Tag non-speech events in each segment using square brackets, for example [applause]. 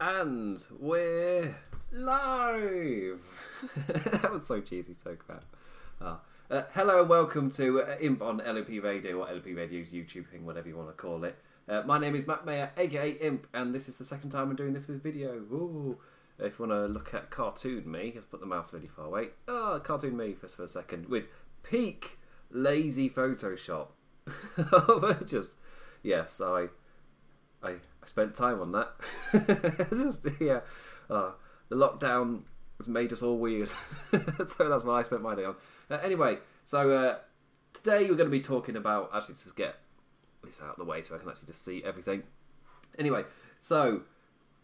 And we're live! [laughs] that was so cheesy, so crap. Ah. Uh, hello and welcome to uh, Imp on LP Radio, or LP Radio's YouTube thing, whatever you want to call it. Uh, my name is Matt Mayer, aka Imp, and this is the second time I'm doing this with video. Ooh. If you want to look at Cartoon Me, let's put the mouse really far away. Oh, Cartoon Me just for a second, with peak lazy Photoshop. [laughs] just, yes, I I, I spent time on that. Just, [laughs] yeah, uh, the lockdown has made us all weird, [laughs] so that's what I spent my day on. Uh, anyway, so uh, today we're going to be talking about actually just get this out of the way so I can actually just see everything. Anyway, so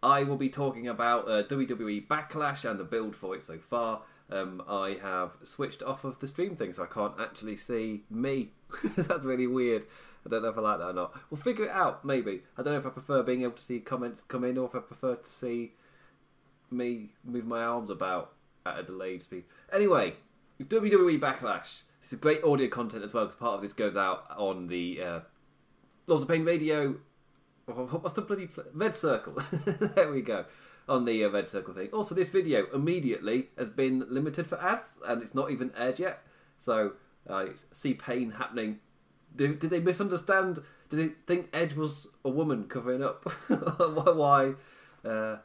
I will be talking about uh, WWE Backlash and the build for it so far. Um, I have switched off of the stream thing so I can't actually see me. [laughs] That's really weird. I don't know if I like that or not. We'll figure it out, maybe. I don't know if I prefer being able to see comments come in or if I prefer to see me move my arms about at a delayed speed. Anyway, WWE Backlash. This is great audio content as well because part of this goes out on the uh, Lords of Pain Radio. [laughs] What's the bloody pl- Red Circle? [laughs] there we go on the uh, Red Circle thing. Also, this video immediately has been limited for ads and it's not even aired yet. So I see pain happening did, did they misunderstand? Did they think Edge was a woman covering up? [laughs] Why? Uh,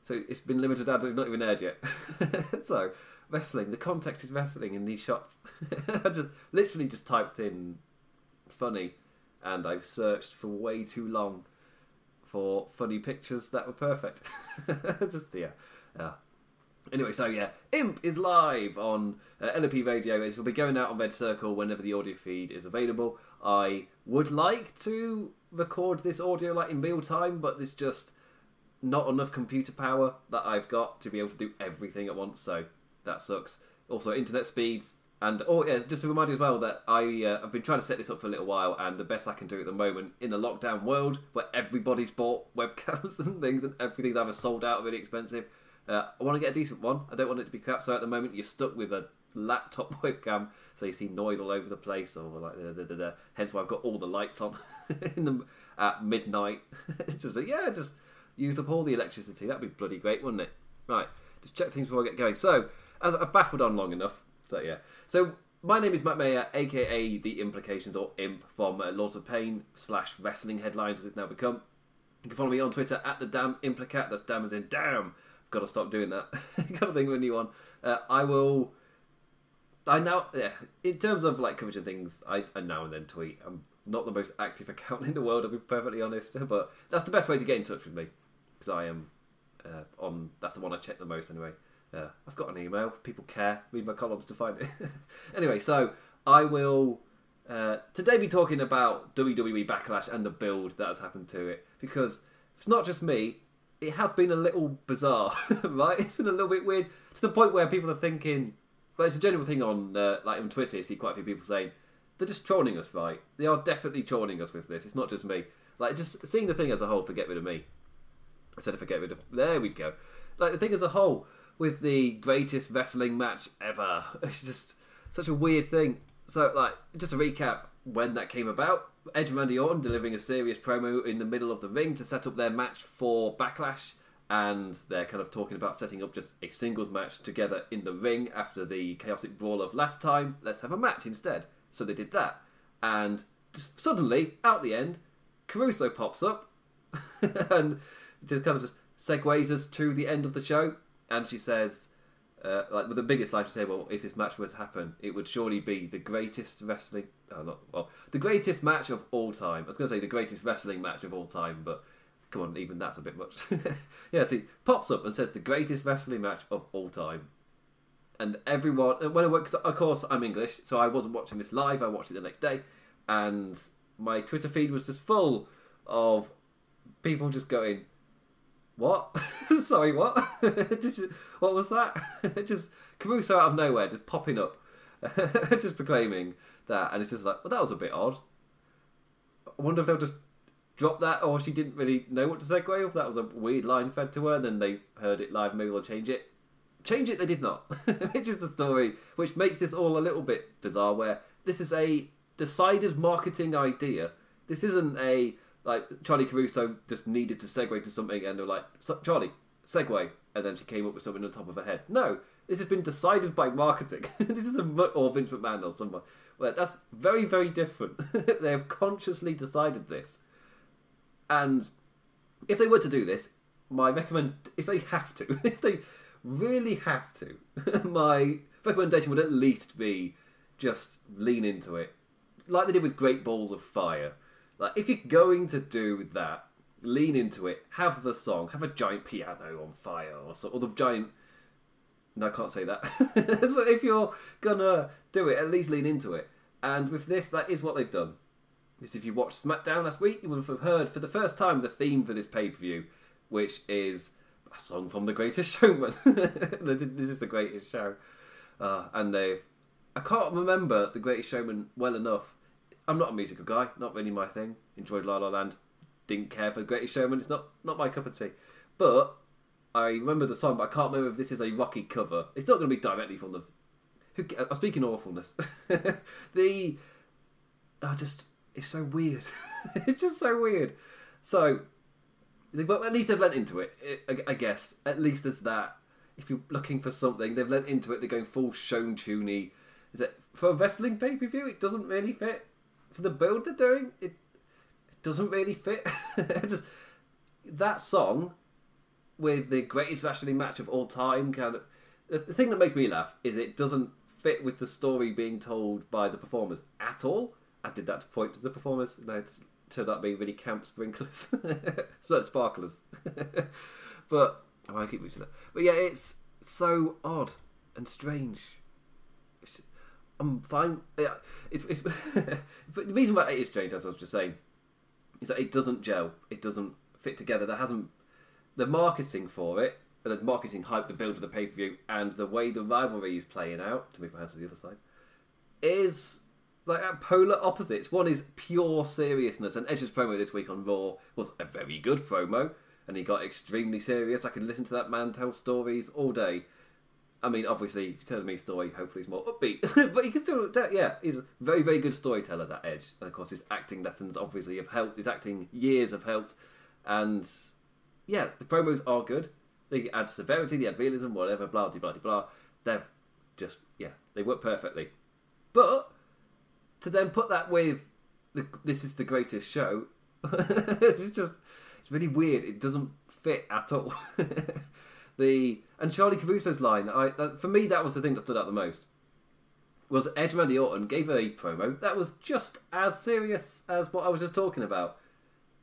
so it's been limited ads. It's not even aired yet. [laughs] so wrestling. The context is wrestling in these shots. [laughs] I just literally just typed in funny, and I've searched for way too long for funny pictures that were perfect. [laughs] just yeah, yeah. Anyway, so yeah, Imp is live on uh, LP Radio. It will be going out on Red Circle whenever the audio feed is available. I would like to record this audio like in real time, but there's just not enough computer power that I've got to be able to do everything at once. So that sucks. Also, internet speeds. And oh yeah, just to remind you as well that I uh, I've been trying to set this up for a little while, and the best I can do at the moment in the lockdown world, where everybody's bought [laughs] webcams and things, and everything's either sold out or really expensive, uh, I want to get a decent one. I don't want it to be crap. So at the moment, you're stuck with a laptop [laughs] webcam, so you see noise all over the place, or like da, da, da, da. hence why I've got all the lights on [laughs] in the at midnight. it's just like, yeah, just use up all the electricity. That'd be bloody great, wouldn't it? Right, just check things before I get going. So as I've baffled on long enough. So yeah, so my name is Matt Mayer, aka the Implications or Imp from uh, Lords of Pain slash Wrestling Headlines as it's now become. You can follow me on Twitter at the damn implicat. That's damn as in damn I've got to stop doing that. [laughs] got to think of a new one. Uh, I will. I now, yeah, in terms of like coverage and things, I, I now and then tweet. I'm not the most active [laughs] account in the world, I'll be perfectly honest, but that's the best way to get in touch with me because I am uh, on. That's the one I check the most anyway. Uh, I've got an email. People care. Read my columns to find it. [laughs] anyway, so I will uh, today be talking about WWE Backlash and the build that has happened to it because it's not just me it has been a little bizarre, [laughs] right? It's been a little bit weird to the point where people are thinking, like it's a general thing on uh, like on Twitter. You see quite a few people saying they're just trolling us, right? They are definitely trolling us with this. It's not just me. Like just seeing the thing as a whole, forget rid of me. Instead of forget rid of. There we go. Like the thing as a whole with the greatest wrestling match ever. [laughs] It's just such a weird thing. So like just to recap when that came about Edge and Randy Orton delivering a serious promo in the middle of the ring to set up their match for Backlash, and they're kind of talking about setting up just a singles match together in the ring after the chaotic brawl of last time. Let's have a match instead. So they did that, and just suddenly, out the end, Caruso pops up [laughs] and just kind of just segues us to the end of the show, and she says, uh, like with the biggest line she say, well, if this match were to happen, it would surely be the greatest wrestling, oh, not well, the greatest match of all time. I was going to say the greatest wrestling match of all time, but come on, even that's a bit much. [laughs] yeah, see, pops up and says the greatest wrestling match of all time, and everyone, when I work, of course, I'm English, so I wasn't watching this live. I watched it the next day, and my Twitter feed was just full of people just going, what? [laughs] Sorry, what? [laughs] you, what was that? [laughs] just Caruso out of nowhere, just popping up, just proclaiming that, and it's just like, well, that was a bit odd. I wonder if they'll just drop that, or she didn't really know what to segue, if that was a weird line fed to her, and then they heard it live, maybe they'll change it. Change it, they did not, which is the story, which makes this all a little bit bizarre. Where this is a decided marketing idea. This isn't a Like Charly Caruso just needed to segue to something, and they're like, "Charly, segue," and then she came up with something on top of her head. No, this has been decided by marketing. [laughs] this is a or Vince McMahon or someone. Well, that's very very different. [laughs] they have consciously decided this, and if they were to do this, my recommend if they have to, [laughs] if they really have to, my recommendation would at least be just lean into it, like they did with Great Balls of Fire. Like if you're going to do that, lean into it. Have the song, have a giant piano on fire, or so, or the giant. No, I can't say that. [laughs] if you're gonna do it, at least lean into it. And with this, that is what they've done. Because if you watched SmackDown last week, you would have heard for the first time the theme for this pay per view, which is a song from The Greatest [laughs] Showman. [laughs] this is the greatest show, uh, and they. I can't remember The Greatest Showman well enough. I'm not a musical guy, not really my thing. Enjoyed La La Land, didn't care for The Greatest Showman. It's not not my cup of tea, but I remember the song, but I can't remember if this is a Rocky cover. It's not going to be directly from the. Who, I'm speaking awfulness. [laughs] the, I just it's so weird. [laughs] it's just so weird. So, but at least they've lent into it. I, guess at least as that. If you're looking for something, they've lent into it. They're going full shown tuney. Is it for a wrestling pay per view? It doesn't really fit. For the build they're doing, it it doesn't really fit. [laughs] Just that song with the greatest wrestling match of all time kind of the, thing that makes me laugh is it doesn't fit with the story being told by the performers at all. I did that to point to the performers. No, it turned out being really camp sprinklers, [laughs] so sparklers. [laughs] but oh, I keep reaching that. But yeah, it's so odd and strange. I'm fine. Yeah, it's, [laughs] the reason why it is strange, as I was just saying, is that it doesn't gel. It doesn't fit together. There hasn't the marketing for it, the marketing hype, the build for the pay per view, and the way the rivalry is playing out. To move my hands to the other side, is like at polar opposites. One is pure seriousness, and Edge's promo this week on Raw was a very good promo, and he got extremely serious. I can listen to that man tell stories all day. I mean, obviously, if you tell me a story, hopefully it's more upbeat. [laughs] but he can still, tell- yeah, he's a very, very good storyteller, that Edge. And of course, his acting lessons obviously have helped. His acting years have helped. And yeah, the promos are good. They add severity, they add realism, whatever, blah, blah, blah, blah. They're just, yeah, they work perfectly. But to then put that with the, this is the greatest show, [laughs] it's just, it's really weird. It doesn't fit at all. [laughs] the and Charly Caruso's line, I that, for me that was the thing that stood out the most. Was Edge Randy Orton gave a promo that was just as serious as what I was just talking about.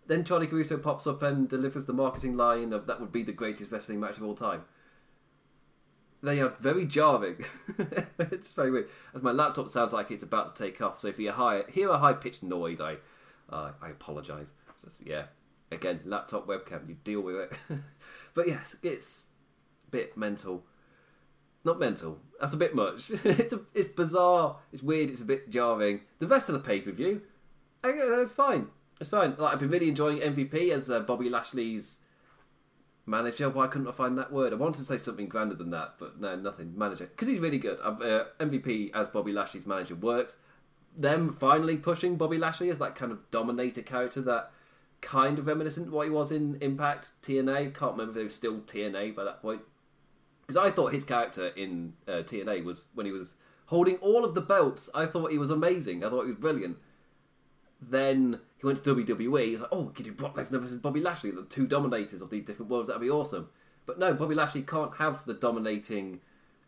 Then Charly Caruso pops up and delivers the marketing line of that would be the greatest wrestling match of all time. They are very jarring. [laughs] it's very weird. As my laptop sounds like it's about to take off, so if you high, hear a high pitched noise, I uh, I apologise. Yeah, again, laptop webcam, you deal with it. [laughs] but yes, it's bit mental. Not mental. That's a bit much. [laughs] it's a, it's bizarre. It's weird. It's a bit jarring. The rest of the pay per view, it's fine. It's fine. Like I've been really enjoying MVP as uh, Bobby Lashley's manager. Why couldn't I find that word? I wanted to say something grander than that, but no, nothing. Manager, because he's really good. Uh, MVP as Bobby Lashley's manager works. Them finally pushing Bobby Lashley as that kind of dominator character that kind of reminiscent what he was in Impact TNA. Can't remember if it was still TNA by that point. Because I thought his character in uh, TNA was when he was holding all of the belts. I thought he was amazing. I thought he was brilliant. Then he went to WWE. He was like, "Oh, could do Brock Lesnar versus Bobby Lashley, the two dominators of these different worlds. That'd be awesome." But no, Bobby Lashley can't have the dominating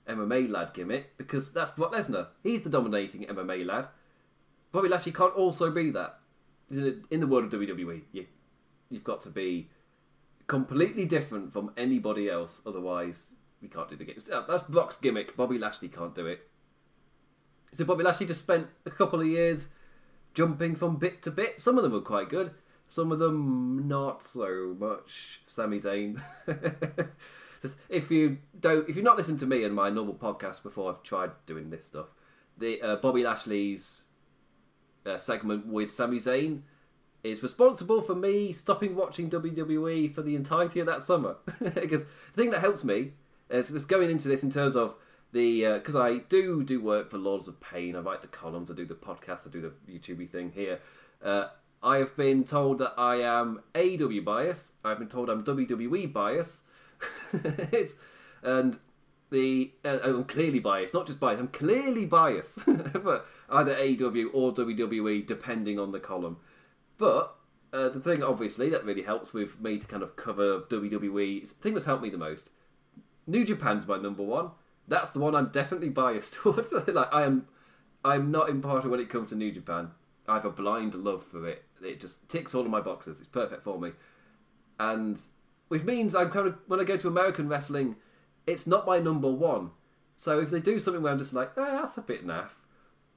MMA lad gimmick because that's Brock Lesnar. He's the dominating MMA lad. Bobby Lashley can't also be that. In the world of WWE, you, you've got to be completely different from anybody else. Otherwise, we can't do the games. That's Brock's gimmick. Bobby Lashley can't do it. So Bobby Lashley just spent a couple of years jumping from bit to bit. Some of them were quite good. Some of them not so much. Sami Zayn. [laughs] Just, if you don't, if you've not listened to me and my normal podcast before, I've tried doing this stuff. The uh, Bobby Lashley's uh, segment with Sami Zayn is responsible for me stopping watching WWE for the entirety of that summer. [laughs] because the thing that helps me is just going into this in terms of the because I do do work for Lords of Pain. I write the columns, I do the podcast, I do the YouTube thing here. Uh, I have been told that I am AEW bias. I've been told I'm WWE bias. [laughs] it's and the uh, I'm clearly biased, not just biased. I'm clearly biased, [laughs] but either AEW or WWE, depending on the column. But uh, the thing, obviously, that really helps with me to kind of cover WWE. The thing that's helped me the most. New Japan's my number one. That's the one I'm definitely biased [laughs] towards. [laughs] like I am, I'm not impartial when it comes to New Japan. I have a blind love for it. It just ticks all of my boxes. It's perfect for me, and which means I'm kind of when I go to American wrestling, it's not my number one. So if they do something where I'm just like, eh, that's a bit naff,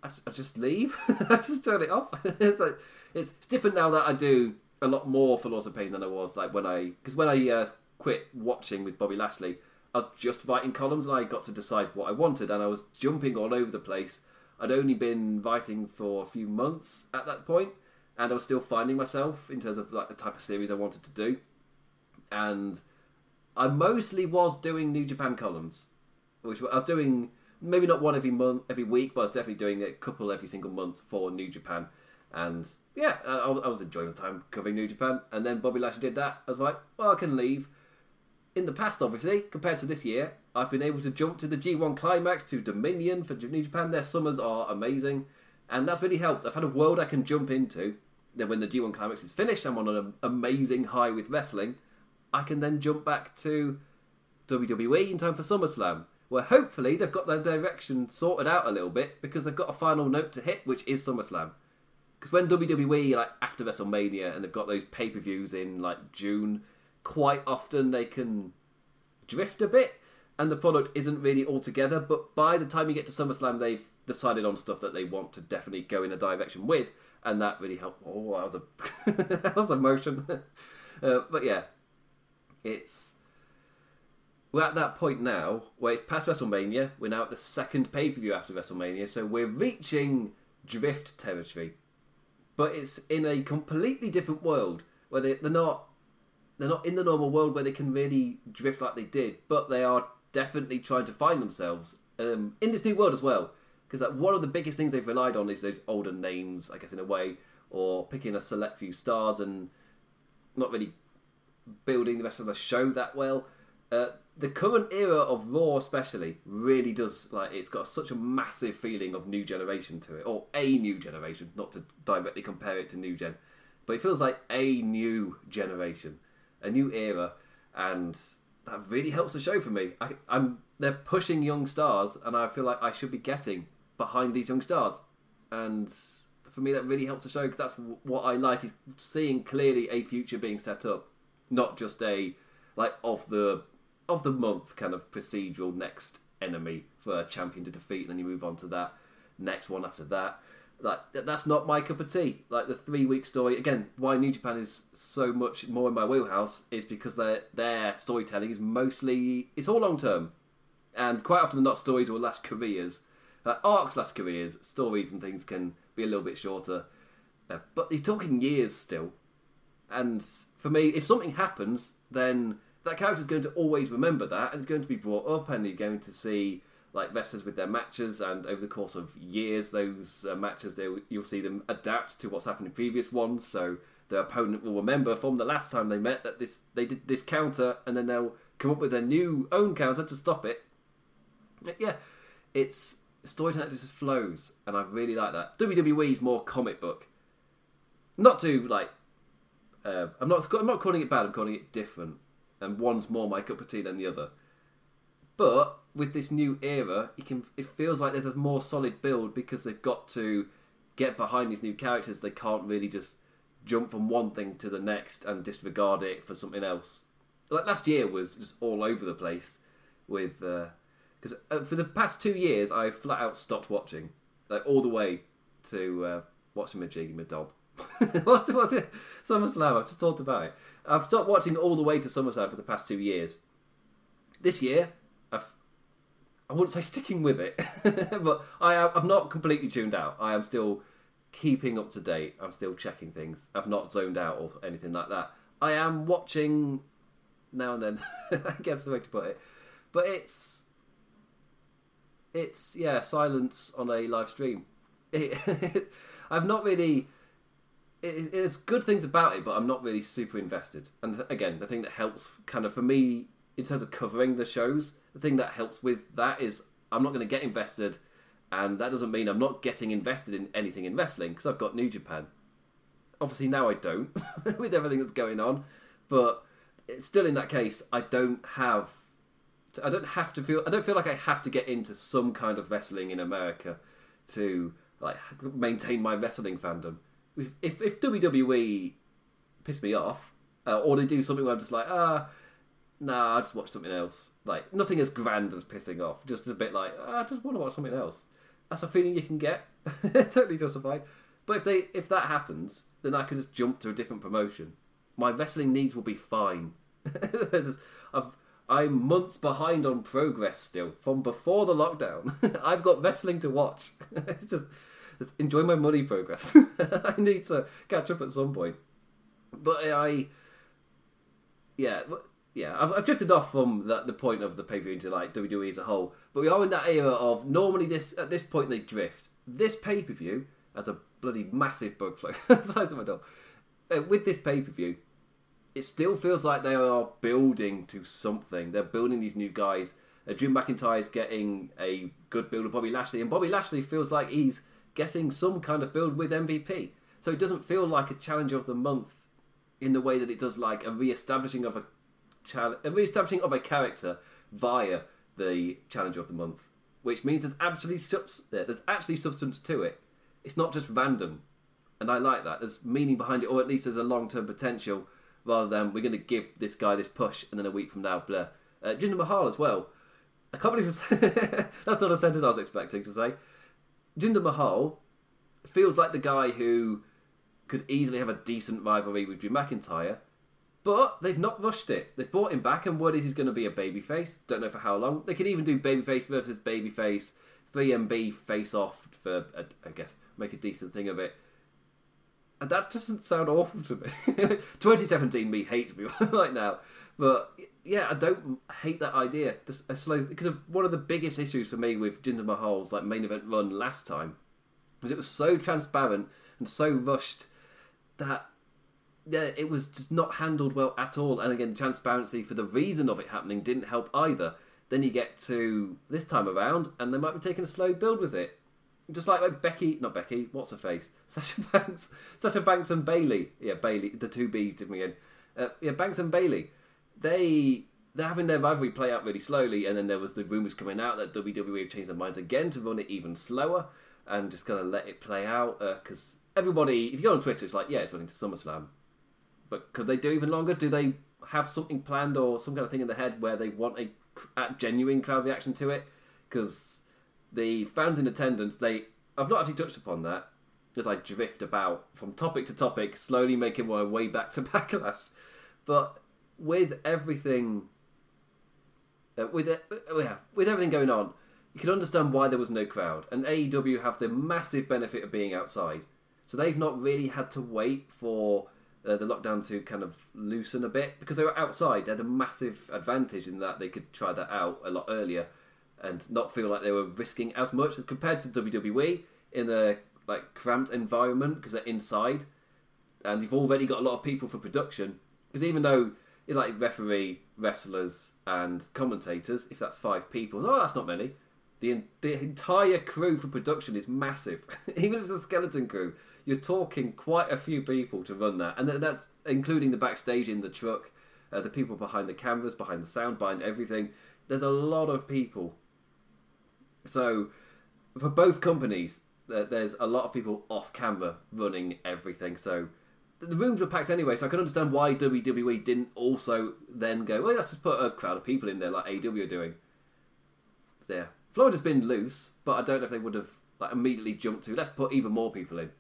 I, I just leave. [laughs] I just turn it off. it's like it's, it's different now that I do a lot more for Lords of Pain than I was like when I because when I uh, quit watching with Bobby Lashley, I was just writing columns and I got to decide what I wanted and I was jumping all over the place. I'd only been writing for a few months at that point, and I was still finding myself in terms of like the type of series I wanted to do, and I mostly was doing New Japan columns, which I was doing maybe not one every month, every week, but I was definitely doing a couple every single month for New Japan. And yeah, I, I was enjoying the time covering New Japan. And then Bobby Lashley did that. I was like, well, I can leave. In the past, obviously, compared to this year, I've been able to jump to the G1 Climax to Dominion for New Japan. Their summers are amazing, and that's really helped. I've had a world I can jump into. Then, when the G1 Climax is finished, I'm on an amazing high with wrestling. I can then jump back to WWE in time for SummerSlam where hopefully they've got their direction sorted out a little bit because they've got a final note to hit, which is SummerSlam. Because when WWE, like after WrestleMania, and they've got those pay per views in like June, quite often they can drift a bit and the product isn't really all together. But by the time you get to SummerSlam, they've decided on stuff that they want to definitely go in a direction with, and that really helped. Oh, that was a [laughs] that was emotion. [laughs] uh, but yeah, it's we're at that point now where it's past WrestleMania. We're now at the second pay per view after WrestleMania, so we're reaching drift territory, but it's in a completely different world where they, they're not they're not in the normal world where they can really drift like they did, but they are definitely trying to find themselves um, in this new world as well. Because like, one of the biggest things they've relied on is those older names, I guess, in a way, or picking a select few stars and not really building the rest of the show that well. Uh, the current era of Raw, especially, really does like it's got such a massive feeling of new generation to it, or a new generation, not to directly compare it to new gen, but it feels like a new generation, a new era, and that really helps the show for me. I, I'm they're pushing young stars, and I feel like I should be getting behind these young stars, and for me that really helps the show because that's what I like is seeing clearly a future being set up, not just a like of the of the month kind of procedural next enemy for a champion to defeat, and then you move on to that next one after that. Like that's not my cup of tea. Like the three week story again. Why New Japan is so much more in my wheelhouse is because their their storytelling is mostly it's all long term, and quite often not stories will last careers. Uh, arcs last careers. Stories and things can be a little bit shorter, uh, but you're talking years still. And for me, if something happens, then that character is going to always remember that and it's going to be brought up and you're going to see like wrestlers with their matches and over the course of years those uh, matches they, you'll see them adapt to what's happened in previous ones. So the opponent will remember from the last time they met that this they did this counter and then they'll come up with their new own counter to stop it. Yeah it's storytelling just flows and i really like that. Wwe is more comic book. Not to like uh, i'm not i'm not calling it bad i'm calling it different. And one's more my cup of tea than the other. But with this new era, it can it feels like there's a more solid build because they've got to get behind these new characters. They can't really just jump from one thing to the next and disregard it for something else. Like last year was just all over the place with because uh, uh, for the past two years I flat out stopped watching like all the way to uh, watching Majiggy Madob [laughs] what's, what's it? SummerSlam. I've just talked about it. I've stopped watching all the way to SummerSlam for the past two years. This year, I wouldn't say sticking with it, [laughs] but I am, I've not completely tuned out. I am still keeping up to date. I'm still checking things. I've not zoned out or anything like that. I am watching now and then. [laughs] I guess the way to put it. But it's it's yeah silence on a live stream. It, [laughs] I've not really it, it's good things about it, but I'm not really super invested. And again, the thing that helps, kind of for me, in terms of covering the shows, the thing that helps with that is I'm not going to get invested, and that doesn't mean I'm not getting invested in anything in wrestling because I've got New Japan. Obviously now I don't [laughs] with everything that's going on, but still in that case I don't have I don't have to feel I don't feel like I have to get into some kind of wrestling in America to like maintain my wrestling fandom. If if, if WWE piss me off uh, or they do something where I'm just like ah nah I just watch something else like nothing as grand as pissing off just a bit like ah, I just want to watch something else. That's a feeling you can get. [laughs] totally justified. But if they if that happens, then I can just jump to a different promotion. My wrestling needs will be fine. [laughs] I've I'm months behind on progress still from before the lockdown. [laughs] I've got wrestling to watch. it's just, just enjoy my money progress. I need to catch up at some point. But I, yeah, yeah, I've, I've drifted off from the, the point of the pay per view into like WWE as a whole. But we are in that era of normally this at this point they drift. This pay per view as a bloody massive bug fly [laughs] flies at my door. Uh, with this pay per view, it still feels like they are building to something. They're building these new guys. Uh, Drew McIntyre's getting a good build of Bobby Lashley, and Bobby Lashley feels like he's getting some kind of build with MVP. So it doesn't feel like a challenge of the month in the way that it does like a re-establishing of a re-establishing of a character via the challenge of the month, which means there's actually there's actually substance to it. It's not just random, and I like that. There's meaning behind it, or at least there's a long-term potential rather than we're going to give this guy this push and then a week from now, blah. Uh, Jinder Mahal as well. I can't believe [laughs] that's not a sentence I was expecting to say. Jinder Mahal feels like the guy who could easily have a decent rivalry with Drew McIntyre, but they've not rushed it. They've brought him back, and word is he's going to be a babyface. Don't know for how long. They could even do babyface versus babyface, 3MB face off for, uh, I guess, make a decent thing of it. And that doesn't sound awful to me. [laughs] 2017 me hates me [laughs] right now. But yeah, I don't hate that idea. Just a slow because one of the biggest issues for me with Jinder Mahal's like main event run last time was it was so transparent and so rushed that yeah, it was just not handled well at all. And again, transparency for the reason of it happening didn't help either. Then you get to this time around, and they might be taking a slow build with it. Just like, Becky, not Becky, what's her face? [laughs] Sasha Banks, Sasha Banks and Bayley. Yeah, Bayley, The two B's did me in. Uh, yeah, Banks and Bayley. They they're having their rivalry play out really slowly, and then there was the rumors coming out that WWE have changed their minds again to run it even slower and just kind of let it play out. Because uh, everybody, if you go on Twitter, it's like, yeah, it's running to SummerSlam. But could they do even longer? Do they have something planned or some kind of thing in the head where they want a, a genuine crowd reaction to it? Because the fans in attendance, they I've not actually touched upon that as I drift about from topic to topic, slowly making my way back to [laughs] backlash. But with everything, uh, with uh, yeah, with everything going on, you can understand why there was no crowd. And AEW have the massive benefit of being outside, so they've not really had to wait for uh, the lockdown to kind of loosen a bit because they were outside. They had a massive advantage in that they could try that out a lot earlier and not feel like they were risking as much as compared to WWE in a like cramped environment because they're inside, and you've already got a lot of people for production. Because even though it's like referee, wrestlers, and commentators, if that's five people, oh, that's not many. The the entire crew for production is massive. [laughs] even if it's a skeleton crew, you're talking quite a few people to run that, and that's including the backstage in the truck, uh, the people behind the cameras, behind the sound, behind everything. There's a lot of people so for both companies, there's a lot of people off camera running everything. So the rooms were packed anyway, so I can understand why WWE didn't also then go, well, let's just put a crowd of people in there like AEW are doing. Yeah. Florida's been loose, but I don't know if they would have like immediately jumped to let's put even more people in.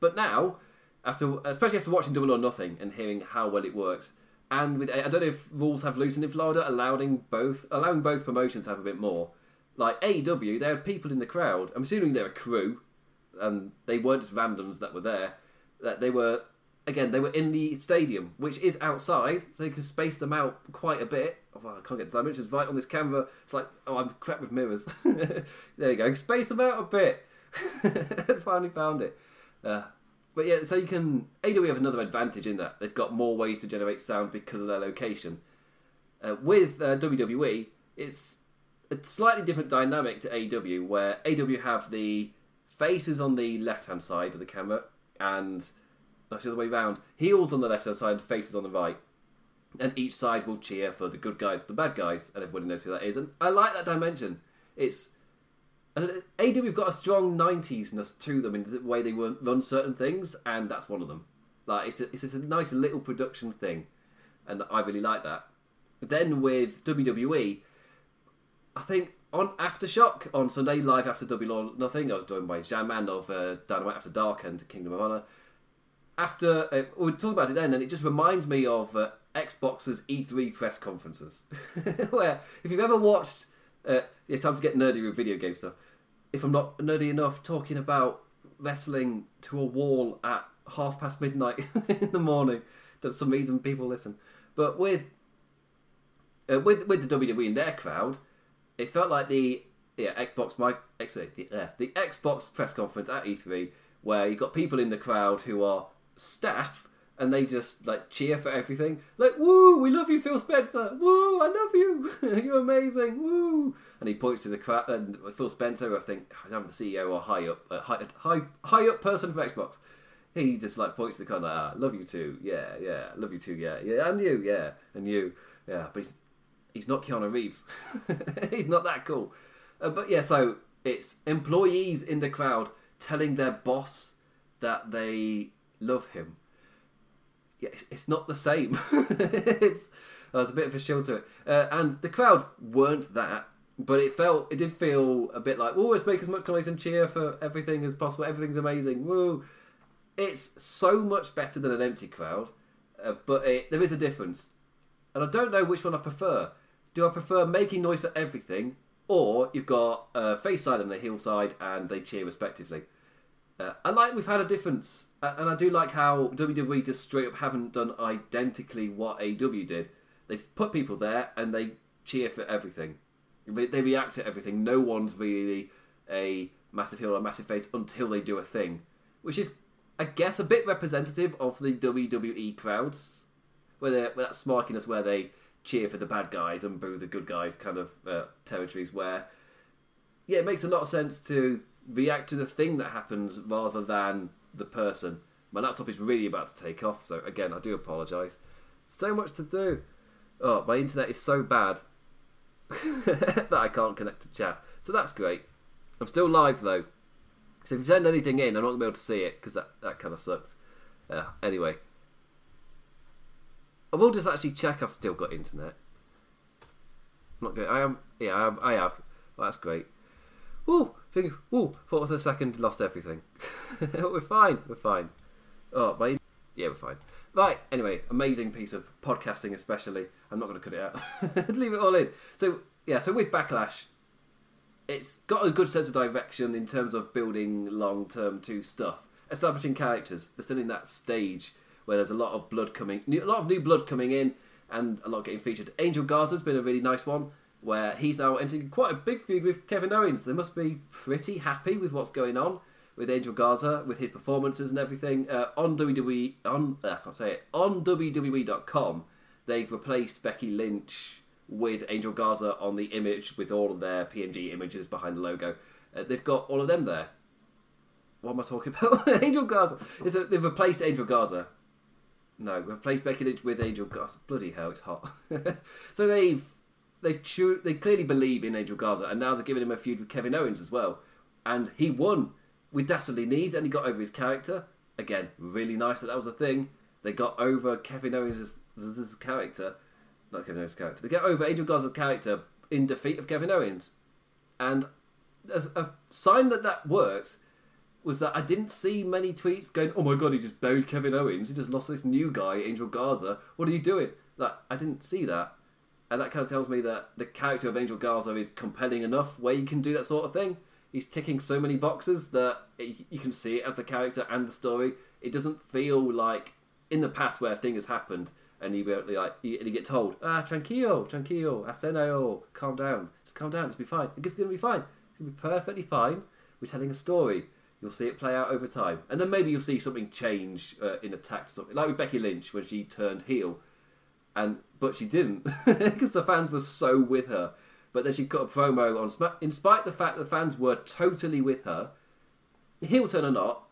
But now, after especially after watching Double or Nothing and hearing how well it works, and with I don't know if rules have loosened in Florida, allowing both allowing both promotions to have a bit more like AEW, there are people in the crowd. I'm assuming they're a crew, and they weren't just randoms that were there. That they were, again, they were in the stadium, which is outside, so you can space them out quite a bit. Oh, I can't get the dimensions right on this camera. It's like, oh, I'm crap with mirrors. [laughs] there you go. Space them out a bit. [laughs] Finally found it. But yeah, so you can AEW have another advantage in that they've got more ways to generate sound because of their location. Uh, with uh, WWE, it's a slightly different dynamic to AEW, where AEW have the faces on the left hand side of the camera and that's the other way around. Heels on the left hand side, faces on the right. And each side will cheer for the good guys, the bad guys, and everybody knows who that is. And I like that dimension. It's AEW have got a strong 90s-ness to them in the way they run certain things, and that's one of them. Like it's a, it's a nice little production thing, and I really like that. Then with WWE, I think on Aftershock on Sunday live after Double or Nothing, I was joined by Jaman of uh, Dynamite After Dark and Kingdom of Honor. After uh, we talk about it then, and it just reminds me of uh, Xbox's E3 press conferences, [laughs] where if you've ever watched, uh, it's time to get nerdy with video game stuff. If I'm not nerdy enough, talking about wrestling to a wall at half past midnight [laughs] in the morning, for some reason people listen. But with uh, with with the WWE and their crowd it felt like the yeah Xbox my actually the, uh, the Xbox press conference at E3 where you got people in the crowd who are staff and they just like cheer for everything. Like woo we love you Phil Spencer. Woo I love you. [laughs] You're amazing. Woo. And he points to the crowd and Phil Spencer I think I am the CEO or high up uh, high, high high up person for Xbox. He just like points to the crowd like ah love you too. Yeah yeah love you too. Yeah yeah and you yeah and you. Yeah but he's he's not Keanu Reeves. [laughs] he's not that cool. Uh, but yeah, so it's employees in the crowd telling their boss that they love him. Yeah, it's not the same. [laughs] it's there's a bit of a chill to it, uh, and the crowd weren't that, but it felt it did feel a bit like, oh, let's make as much noise and cheer for everything as possible. Everything's amazing. Woo! It's so much better than an empty crowd, uh, but it, there is a difference, and I don't know which one I prefer do I prefer making noise for everything, or you've got a face side and a heel side, and they cheer respectively? Uh, I like we've had a difference, and I do like how WWE just straight up haven't done identically what AEW did. They've put people there and they cheer for everything. They react to everything. No one's really a massive heel or a massive face until they do a thing, which is, I guess, a bit representative of the WWE crowds, where, where that smarkiness where they cheer for the bad guys and boo the good guys kind of uh, territories where yeah it makes a lot of sense to react to the thing that happens rather than the person my laptop is really about to take off so again i do apologize so much to do oh my internet is so bad [laughs] that i can't connect to chat so that's great i'm still live though so if you send anything in i'm not going to be able to see it because that, that kind of sucks uh, anyway I will just actually check I've still got internet. I'm not good. I am. Yeah, I have. I have. Well, that's great. Ooh, think. Ooh, thought for a second lost everything. [laughs] we're fine. We're fine. Oh, my. Yeah, we're fine. Right. Anyway, amazing piece of podcasting, especially. I'm not going to cut it out. [laughs] Leave it all in. So yeah. So with backlash, it's got a good sense of direction in terms of building long term to stuff, establishing characters. They're still in that stage where there's a lot of blood coming, a lot of new blood coming in, and a lot getting featured. Angel Garza's been a really nice one, where he's now entering quite a big feud with Kevin Owens. They must be pretty happy with what's going on with Angel Garza, with his performances and everything. Uh, on WWE, on uh, I can't say it, on WWE.com, they've replaced Becky Lynch with Angel Garza on the image with all of their PNG images behind the logo. Uh, they've got all of them there. What am I talking [laughs] about? Angel Garza. A, they've replaced Angel Garza no, replaced Becky Lynch with Angel Garza. Bloody hell, it's hot. [laughs] so they've they've cho- they clearly believe in Angel Garza, and now they're giving him a feud with Kevin Owens as well. And he won with Dastardly Knees, and he got over his character. Again, really nice that that was a thing. They got over Kevin Owens' character, not Kevin Owens' character. They get over Angel Garza's character in defeat of Kevin Owens, and as a sign that that works was that I didn't see many tweets going, "Oh my god, he just buried Kevin Owens. He just lost this new guy, Angel Garza. What are you doing?" Like I didn't see that, and that kind of tells me that the character of Angel Garza is compelling enough where you can do that sort of thing. He's ticking so many boxes that it, you can see it as the character and the story. It doesn't feel like in the past where a thing has happened and you like you, and you get told, "Ah, tranquilo, tranquilo, asenao, calm down, just calm down, it's be fine. It's gonna be fine. It's gonna be perfectly fine. We're telling a story." You'll see it play out over time, and then maybe you'll see something change uh, in a tact, something like with Becky Lynch when she turned heel, and but she didn't [laughs] because the fans were so with her. But then she cut a promo on in spite of the fact the fans were totally with her, heel turn or not.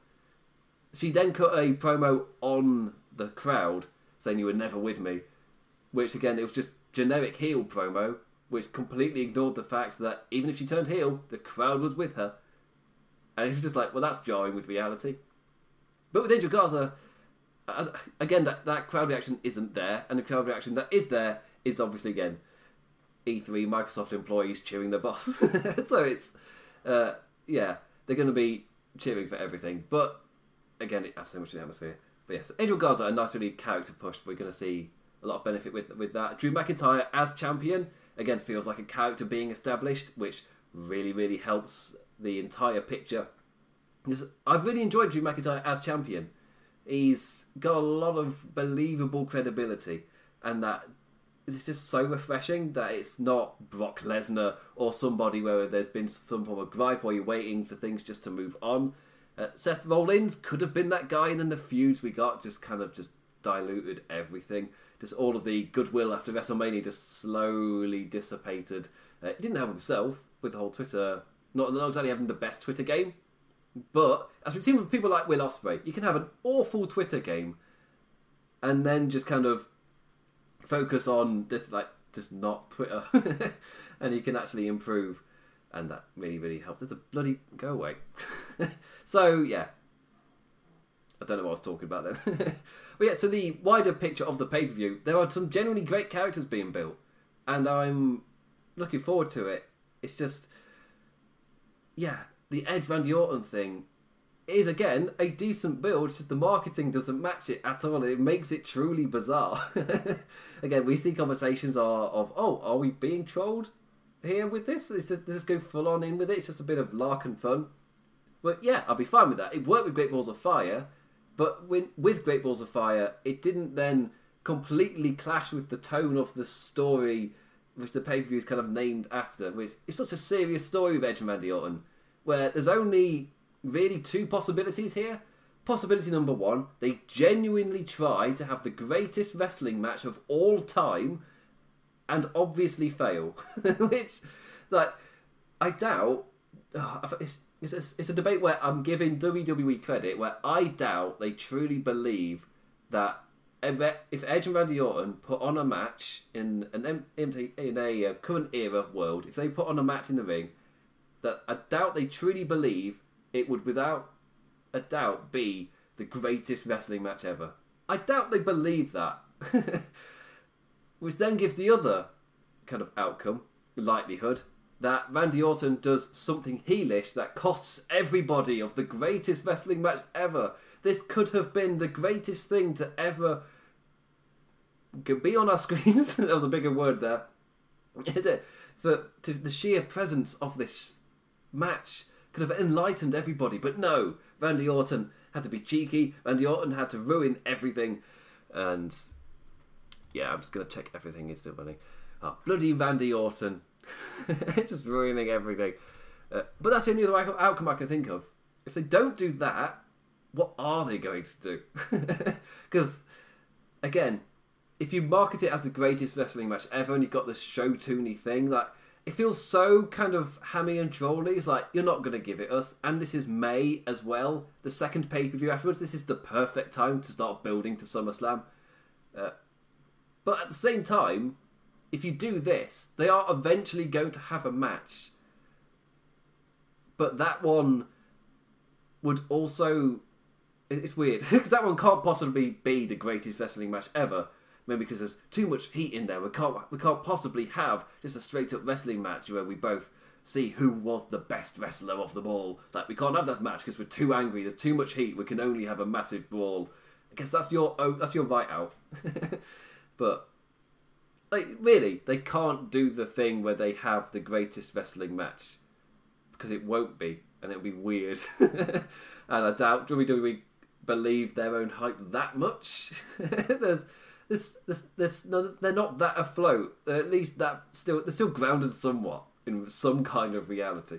She then cut a promo on the crowd saying you were never with me, which again it was just generic heel promo, which completely ignored the fact that even if she turned heel, the crowd was with her. And it was just like, well, that's jarring with reality. But with Angel Garza, again, that, that crowd reaction isn't there, and the crowd reaction that is there is obviously again E3 Microsoft employees cheering the boss. [laughs] so it's uh, yeah, they're going to be cheering for everything. But again, it adds so much to the atmosphere. But yes, Angel Garza, a nice really character push. We're going to see a lot of benefit with with that. Drew McIntyre as champion again feels like a character being established, which really really helps the entire picture. I've really enjoyed Drew McIntyre as champion. He's got a lot of believable credibility, and that it's just so refreshing that it's not Brock Lesnar or somebody where there's been some form of gripe or you're waiting for things just to move on. Uh, Seth Rollins could have been that guy, and then the feuds we got just kind of just diluted everything. Just all of the goodwill after WrestleMania just slowly dissipated. Uh, he didn't help himself with the whole Twitter, not, not exactly having the best Twitter game, but as we've seen with people like Will Ospreay, you can have an awful Twitter game and then just kind of focus on this, like just not Twitter, [laughs] and you can actually improve, and that really really helps. There's a bloody go away. [laughs] so yeah, I don't know what I was talking about then. [laughs] but yeah, so the wider picture of the pay per view, there are some genuinely great characters being built, and I'm looking forward to it. It's just, yeah, the Edge Randy Orton thing is again a decent build, just the marketing doesn't match it at all. It makes it truly bizarre. [laughs] again, we see conversations are of, oh, are we being trolled here with this? Let's just, let's go full on in with it. It's just a bit of lark and fun. But yeah, I'll be fine with that. It worked with Great Balls of Fire, but when, with Great Balls of Fire, it didn't then completely clash with the tone of the story, which the pay per view is kind of named after. Which it's such a serious story with Edge and Randy Orton where there's only really two possibilities here. Possibility number one, they genuinely try to have the greatest wrestling match of all time and obviously fail. [laughs] Which, like, I doubt. it's, it's, a, it's a debate where I'm giving WWE credit, where I doubt they truly believe that if Edge and Randy Orton put on a match in an in a uh, current era world, if they put on a match in the ring that I doubt they truly believe it would, without a doubt, be the greatest wrestling match ever. I doubt they believe that. [laughs] Which then gives the other kind of outcome, likelihood, that Randy Orton does something heelish that costs everybody of the greatest wrestling match ever. This could have been the greatest thing to ever be on our [laughs] screens. that was a bigger word there. [laughs] For to the sheer presence of this match could have enlightened everybody, but no, Randy Orton had to be cheeky. Randy Orton had to ruin everything, and yeah, I'm just gonna check everything is still running. Oh, bloody Randy Orton, [laughs] just ruining everything. Uh, but that's the only other outcome I can think of. If they don't do that, what are they going to do? [laughs] Because again, if you market it as the greatest wrestling match ever, and you've got this show toony thing, like it feels so kind of hammy and trolly. It's like you're not going to give it us, and this is May as well, the second pay per view afterwards. This is the perfect time to start building to SummerSlam. Uh, but at the same time, if you do this, they are eventually going to have a match. But that one would also. It's weird [laughs] because that one can't possibly be the greatest wrestling match ever maybe because there's too much heat in there. We can't we can't possibly have just a straight up wrestling match where we both see who was the best wrestler of them all. Like we can't have that match because we're too angry. There's too much heat. We can only have a massive brawl. I guess that's your oh, that's your right out. [laughs] but like really, they can't do the thing where they have the greatest wrestling match because it won't be, and it'll be weird. [laughs] and I doubt WWE believe their own hype that much. [laughs] there's this, this, this, no, they're not that afloat. They're at least that still, they're still grounded somewhat in some kind of reality.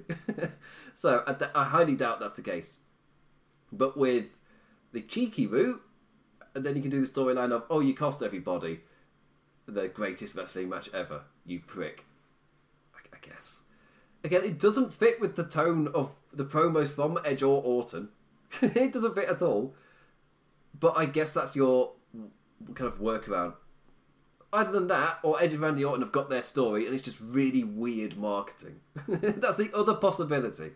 [laughs] so I, I highly doubt that's the case. But with the cheeky route, and then you can do the storyline of, oh, you cost everybody the greatest wrestling match ever, you prick. I, I guess. Again, it doesn't fit with the tone of the promos from Edge or Orton. [laughs] it doesn't fit at all. But I guess that's your kind of workaround. Either than that, or Edge and Randy Orton have got their story and it's just really weird marketing. [laughs] that's the other possibility.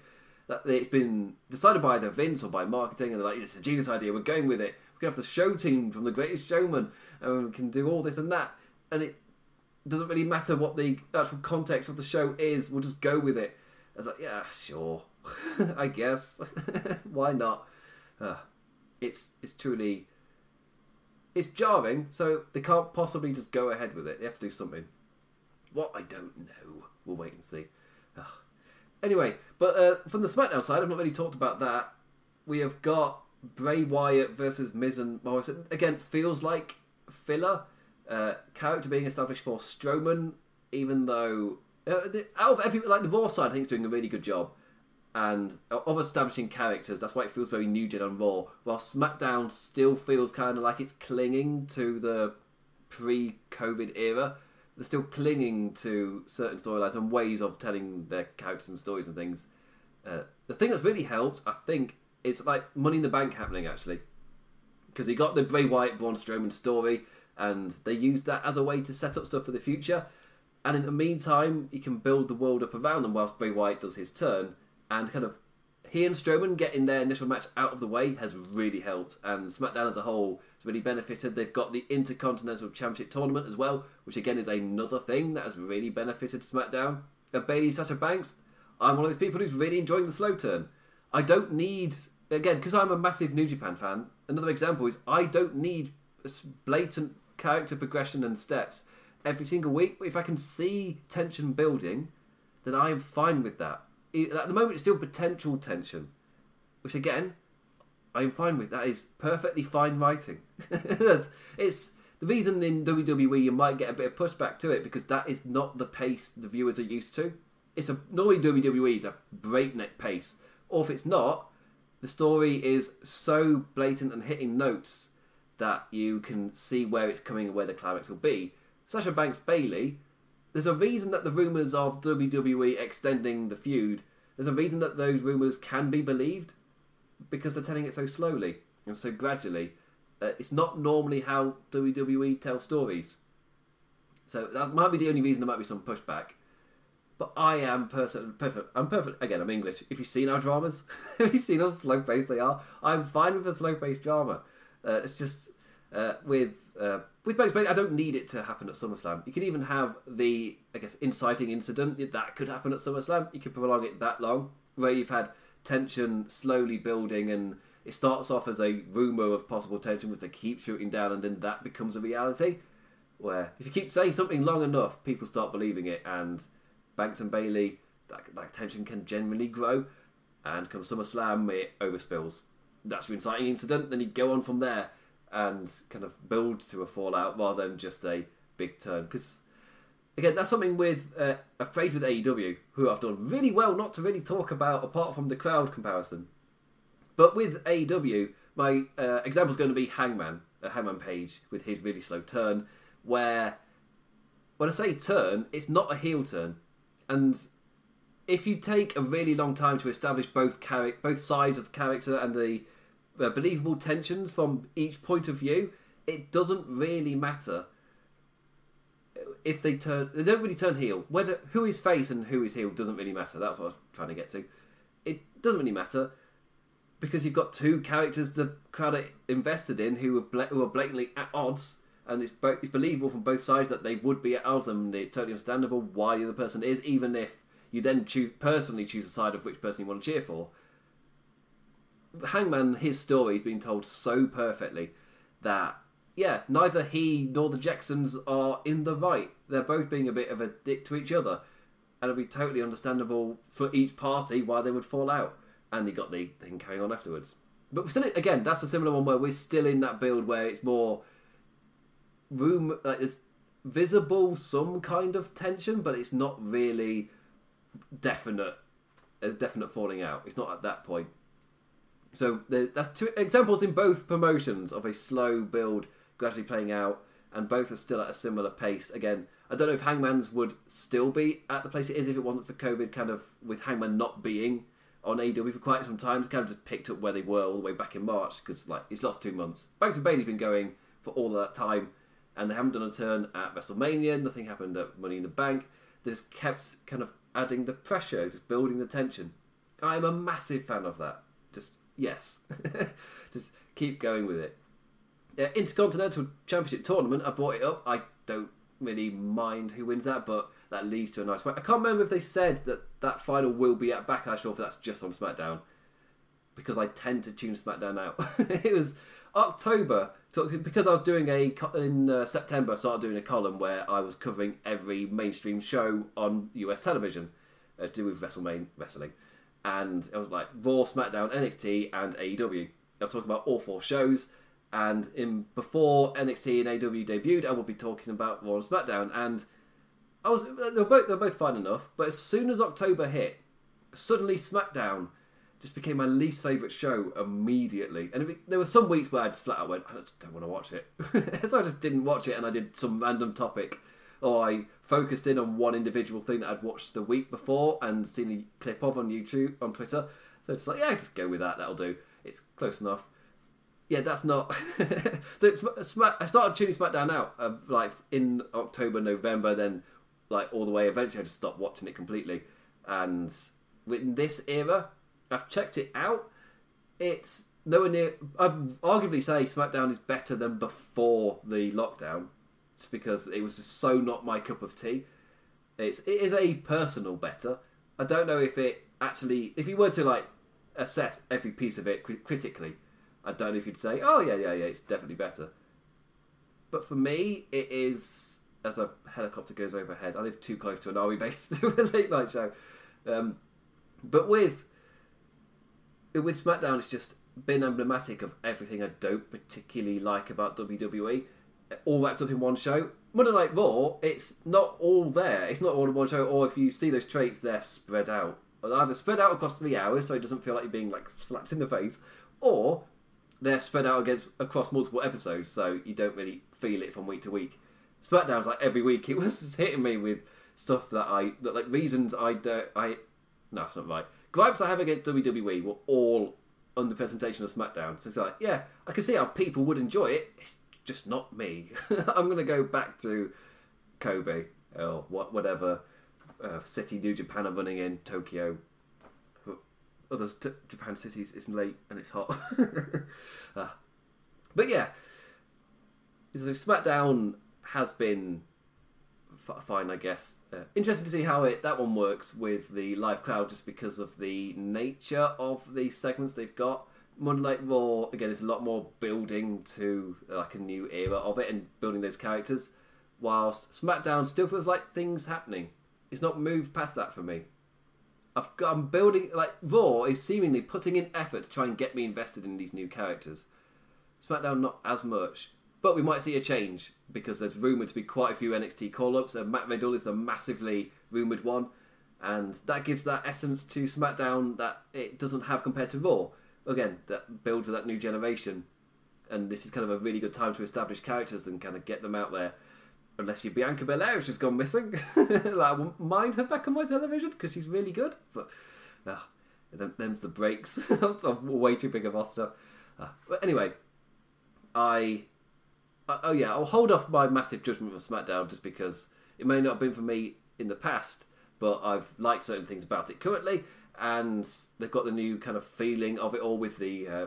That it's been decided by either Vince or by marketing, and they're like, it's a genius idea, we're going with it. We can have the show team from The Greatest Showman, and we can do all this and that. And it doesn't really matter what the actual context of the show is, we'll just go with it. I was like, yeah, sure. [laughs] I guess. [laughs] Why not? Uh, it's it's truly it's jarring, so they can't possibly just go ahead with it. They have to do something. What I don't know. We'll wait and see. Ugh. Anyway, but uh, from the SmackDown side, I've not really talked about that. We have got Bray Wyatt versus Miz and Morrison. Again, feels like filler. Uh, character being established for Strowman, even though uh, the, out of every like the Raw side, I think is doing a really good job and of establishing characters. That's why it feels very new gen on Raw. While SmackDown still feels kind of like it's clinging to the pre-COVID era. They're still clinging to certain storylines and ways of telling their characters and stories and things. Uh, the thing that's really helped, I think, is like Money in the Bank happening actually, because he got the Bray Wyatt Braun Strowman story, and they used that as a way to set up stuff for the future. And in the meantime, you can build the world up around them whilst Bray Wyatt does his turn and kind of he and Strowman getting their initial match out of the way has really helped, and SmackDown as a whole has really benefited. They've got the Intercontinental Championship tournament as well, which again is another thing that has really benefited SmackDown. Uh, Bayley Sasha Banks, I'm one of those people who's really enjoying the slow turn. I don't need again because I'm a massive New Japan fan. Another example is I don't need blatant character progression and steps every single week. But if I can see tension building, then I am fine with that at the moment it's still potential tension, which again, I'm fine with. That is perfectly fine writing. [laughs] it's the reason in WWE you might get a bit of pushback to it because that is not the pace the viewers are used to. It's a normally WWE is a breakneck pace, or if it's not, the story is so blatant and hitting notes that you can see where it's coming and where the climax will be. Sasha Banks Bayley there's a reason that the rumours of WWE extending the feud, there's a reason that those rumours can be believed because they're telling it so slowly and so gradually. Uh, it's not normally how WWE tell stories. So that might be the only reason there might be some pushback. But I am person perfect. I'm perfect. Again, I'm English. If you've seen our dramas, [laughs] if you've seen how slow paced they are, I'm fine with a slow paced drama. Uh, it's just uh, with uh, with Bugs Bunny, I don't need it to happen at SummerSlam. You can even have the, I guess, inciting incident that could happen at SummerSlam. You could prolong it that long, where you've had tension slowly building, and it starts off as a rumor of possible tension, which they keep shooting down, and then that becomes a reality. Where if you keep saying something long enough, people start believing it, and Banks and Bayley, that, that tension can generally grow, and come SummerSlam, it overspills. That's your inciting incident. Then you go on from there and kind of build to a fallout rather than just a big turn. Because again, that's something with uh, a phrase with AEW, who I've done really well not to really talk about apart from the crowd comparison. But with AEW, my uh, example is going to be Hangman, a Hangman Page with his really slow turn, where when I say turn, it's not a heel turn, and if you take a really long time to establish both char- both sides of the character and the uh, believable tensions from each point of view, it doesn't really matter if they turn. They don't really turn heel. Whether who is face and who is heel doesn't really matter. That's what I was trying to get to. It doesn't really matter because you've got two characters the crowd are invested in who are, who are blatantly at odds, and it's, bo- it's believable from both sides that they would be at odds, and it's totally understandable why the other person is, even if you then choose personally choose a side of which person you want to cheer for. Hangman, his story has been told so perfectly that yeah, neither he nor the Jacksons are in the right. They're both being a bit of a dick to each other, and it'd be totally understandable for each party why they would fall out. And he got the thing carrying on afterwards. But still, again, that's a similar one where we're still in that build where it's more room, like there's visible some kind of tension, but it's not really definite. A definite falling out. It's not at that point. So that's two examples in both promotions of a slow build gradually playing out, and both are still at a similar pace. Again, I don't know if Hangman's would still be at the place it is if it wasn't for COVID, kind of with Hangman not being on AEW for quite some time. Kind of just picked up where they were all the way back in March because like it's lost two months. Banks and Bayley's been going for all of that time, and they haven't done a turn at WrestleMania. Nothing happened at Money in the Bank. They just kept kind of adding the pressure, just building the tension. I'm a massive fan of that. Just yes, [laughs] just keep going with it. Yeah, Intercontinental Championship tournament. I brought it up. I don't really mind who wins that, but that leads to a nice. I can't remember if they said that that final will be at Backlash or if that's just on SmackDown, because I tend to tune SmackDown out. [laughs] it was October because I was doing a in uh, September. I started doing a column where I was covering every mainstream show on US television uh, to do with WrestleMania wrestling, and it was like Raw, SmackDown, NXT, and AEW. I was talking about all four shows and in before NXT and AEW debuted, I will be talking about Raw and SmackDown. And I was they were both they were both fine enough, but as soon as October hit, suddenly SmackDown just became my least favorite show immediately. And it, there were some weeks where I just flat out went, I just don't want to watch it, [laughs] so I just didn't watch it, and I did some random topic. Or I focused in on one individual thing that I'd watched the week before and seen a clip of on YouTube, on Twitter. So it's like, yeah, just go with that. That'll do. It's close enough yeah, that's not. [laughs] so Smack, I started tuning SmackDown out uh, like in October, November, then like all the way. Eventually, I just stopped watching it completely. And in this era, I've checked it out. It's nowhere near. I'd arguably say SmackDown is better than before the lockdown, because it was just so not my cup of tea. It's it is a personal better. I don't know if it actually, if you were to like assess every piece of it critically, I don't know if you'd say, oh yeah, yeah, yeah, it's definitely better. But for me, it is as a helicopter goes overhead. I live too close to an army [laughs] base to do a late night show. Um, but with with SmackDown, it's just been emblematic of everything I don't particularly like about WWE. All wrapped up in one show. Monday Night Raw, it's not all there. It's not all in one show. Or if you see those traits, they're spread out. Either spread out across three hours, so it doesn't feel like you're being like slapped in the face, or they're spread out against across multiple episodes, so you don't really feel it from week to week. SmackDown's like every week it [laughs] was hitting me with stuff that I that like reasons I don't I no, it's not right. Gripes I have against WWE were all the presentation of SmackDown. So it's like, yeah, I can see how people would enjoy it. It's just not me. [laughs] I'm gonna go back to Kobe or what whatever uh, city New Japan are running in Tokyo others t- Japan cities it's late and it's hot. uh, [laughs] but yeah, so SmackDown has been f- fine, I guess. Uh, interesting to see how it that one works with the live crowd, just because of the nature of the segments they've got. Monday Night Raw again is a lot more building to like a new era of it and building those characters, whilst SmackDown still feels like things happening. It's not moved past that for me. I've got, I'm building like Raw is seemingly putting in effort to try and get me invested in these new characters. SmackDown not as much, but we might see a change because there's rumored to be quite a few NXT call-ups. And Matt Riddle is the massively rumored one, and that gives that essence to SmackDown that it doesn't have compared to Raw. Again, that build for that new generation, and this is kind of a really good time to establish characters and kind of get them out there unless you're Bianca Belair, just gone missing. [laughs] like, I wouldn't mind her back on my television because she's really good. But uh, them, them's the breaks [laughs] of way too big of a roster. Uh, but anyway, I. Uh, oh yeah, I'll hold off my massive judgment of SmackDown just because it may not have been for me in the past, but I've liked certain things about it currently, and they've got the new kind of feeling of it all with the uh,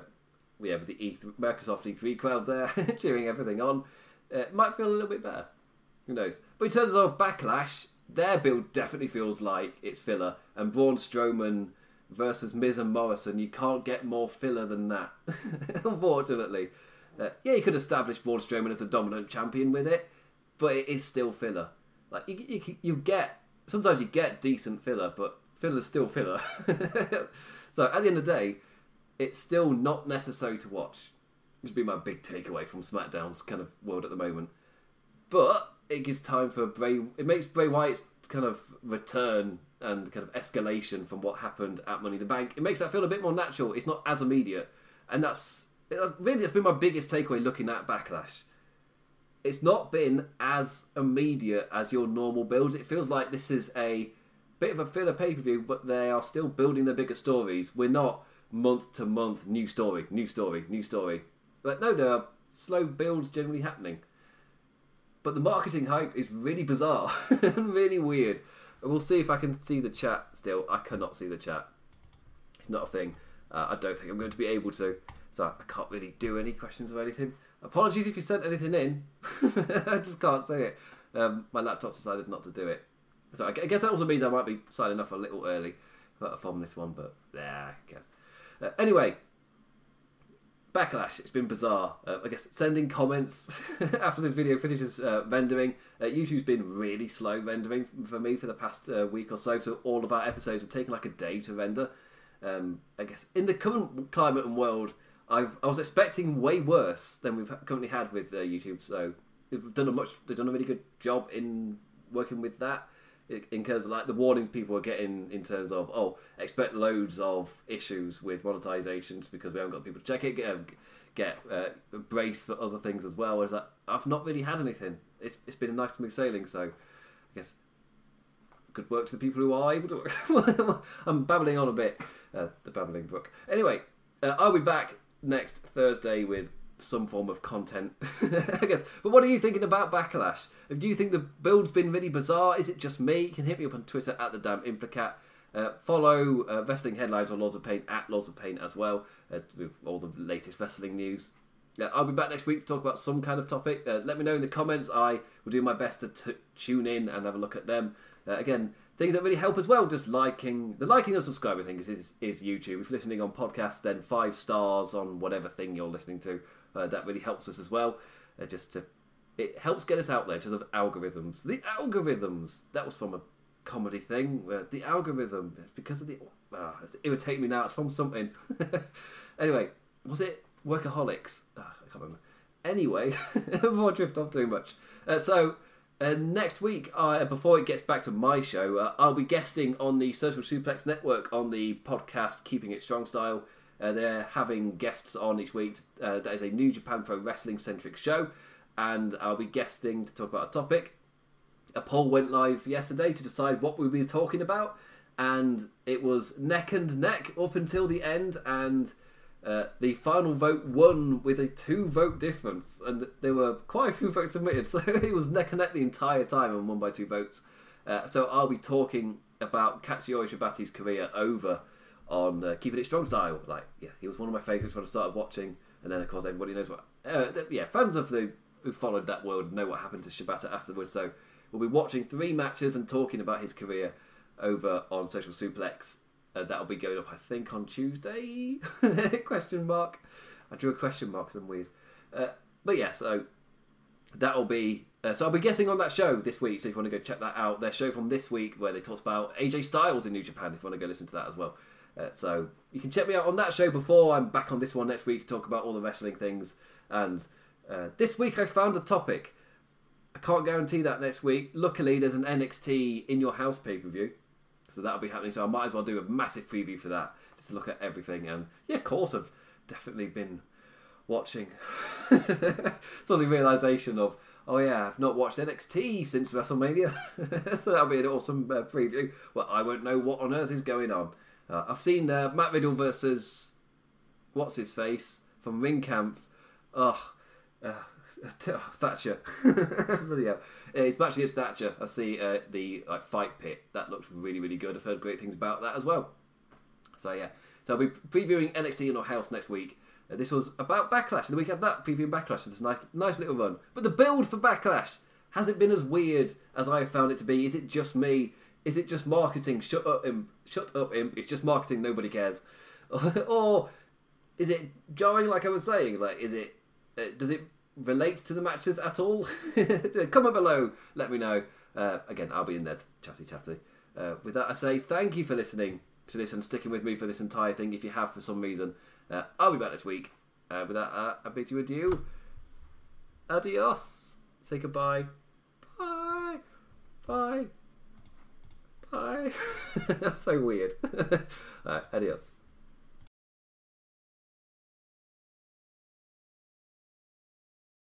we have the E3, Microsoft E3 crowd there [laughs] cheering everything on. Uh, it might feel a little bit better. Who knows? But in terms of Backlash, their build definitely feels like it's filler. And Braun Strowman versus Miz and Morrison, you can't get more filler than that. [laughs] Unfortunately. Uh, yeah, you could establish Braun Strowman as a dominant champion with it, but it is still filler. Like you, you, you get sometimes you get decent filler, but filler's still filler. [laughs] so at the end of the day, it's still not necessary to watch. Would be my big takeaway from SmackDown's kind of world at the moment. But it gives time for Bray. It makes Bray Wyatt's kind of return and kind of escalation from what happened at Money in the Bank. It makes that feel a bit more natural. It's not as immediate, and that's really that's been my biggest takeaway looking at Backlash. It's not been as immediate as your normal builds. It feels like this is a bit of a filler pay per view, but they are still building their bigger stories. We're not month to month new story, new story, new story. But no, there are slow builds generally happening. But the marketing hype is really bizarre [laughs] and really weird. We'll see if I can see the chat still. I cannot see the chat. It's not a thing. Uh, I don't think I'm going to be able to. So I can't really do any questions or anything. Apologies if you sent anything in. [laughs] I just can't say it. Um, my laptop decided not to do it. So I guess that also means I might be signing off a little early from this one, but yeah, I guess. Uh, anyway, backlash. It's been bizarre. Uh, I guess sending comments [laughs] after this video finishes uh, rendering. Uh, YouTube's been really slow rendering for me for the past uh, week or so. So all of our episodes have taken like a day to render. Um, I guess in the current climate and world, I've, I was expecting way worse than we've currently had with uh, YouTube. So they've done a much. They've done a really good job in working with that in terms of like the warnings people are getting in terms of oh expect loads of issues with monetizations because we haven't got people to check it get get uh, brace for other things as well. Whereas I've not really had anything. It's, it's been a nice smooth sailing so I guess good work to the people who are able to [laughs] I'm babbling on a bit uh, the babbling book. Anyway uh, I'll be back next Thursday with some form of content, [laughs] I guess. But what are you thinking about Backlash? Do you think the build's been really bizarre? Is it just me? You can hit me up on Twitter at the damn Implicat. Uh, follow uh, Wrestling Headlines on Lords of Pain at Lords of Pain as well, uh, with all the latest wrestling news. I'll be back next week to talk about some kind of topic. Uh, let me know in the comments. I will do my best to t- tune in and have a look at them. Uh, again, things that really help as well. Just liking the liking and subscribing thing is, is, is YouTube. If you're listening on podcast, then five stars on whatever thing you're listening to. Uh, that really helps us as well. Uh, just to it helps get us out there because of algorithms. The algorithms that was from a comedy thing. Uh, the algorithm. It's because of the. Oh, it's irritating me now. It's from something. [laughs] anyway, was it Workaholics? Oh, I can't remember. Anyway, [laughs] before I drift off too much. Uh, so. Uh, next week, uh, before it gets back to my show, uh, I'll be guesting on the Social Suplex Network on the podcast Keeping It Strong Style. Uh, they're having guests on each week. Uh, that is a New Japan Pro Wrestling centric show, and I'll be guesting to talk about a topic. A poll went live yesterday to decide what we'll be talking about, and it was neck and neck up until the end, and uh, the final vote won with a two vote difference, and there were quite a few votes submitted, [laughs] so it was neck and neck the entire time and won by two votes. Uh, so I'll be talking about Katsuyori Shibata's career over on uh, Keeping It Strong style. Like, yeah, he was one of my favourites when I started watching, and then of course everybody knows what. Uh, yeah, fans of the who followed that world know what happened to Shibata afterwards. So we'll be watching three matches and talking about his career over on Social Suplex. Uh, that'll be going up, I think, on Tuesday. [laughs] question mark. I drew a question mark because I'm weird. Uh, but yeah, so that'll be. Uh, so I'll be guessing on that show this week. So if you want to go check that out, their show from this week where they talked about AJ Styles in New Japan. If you want to go listen to that as well. Uh, so you can check me out on that show before I'm back on this one next week to talk about all the wrestling things. And uh, this week I found a topic. I can't guarantee that next week. Luckily, there's an NXT in your house pay per view. So that'll be happening. So I might as well do a massive preview for that, just to look at everything. And yeah, of course, I've definitely been watching. [laughs] Suddenly realization of, oh yeah, I've not watched NXT since WrestleMania. [laughs] so that'll be an awesome uh, preview. Well, I won't know what on earth is going on. Uh, I've seen uh, Matt Riddle versus what's his face from Ringkampf. [laughs] Oh, [laughs] uh, Thatcher. Hell. It's match against Thatcher. I see uh, the like fight pit. That looks really, really good. I've heard great things about that as well. So yeah. So I'll be previewing NXT in our house next week. Uh, this was about Backlash. And the week after that, previewing Backlash. It's a nice, nice little run. But the build for Backlash hasn't been as weird as I found it to be. Is it just me? Is it just marketing? Shut up, imp. Shut up, imp. It's just marketing. Nobody cares. [laughs] or is it jarring? Like I was saying, like is it? Uh, does it relate to the matches at all? [laughs] Comment below. Let me know. Uh, again, I'll be in there chatty chatty. Uh, with that, I say thank you for listening to this and sticking with me for this entire thing. If you have for some reason, uh, I'll be back this week. Uh, with that, I bid you adieu. Adios. Say goodbye. Bye. Bye. Bye. [laughs] That's so weird. [laughs] Alright, adios.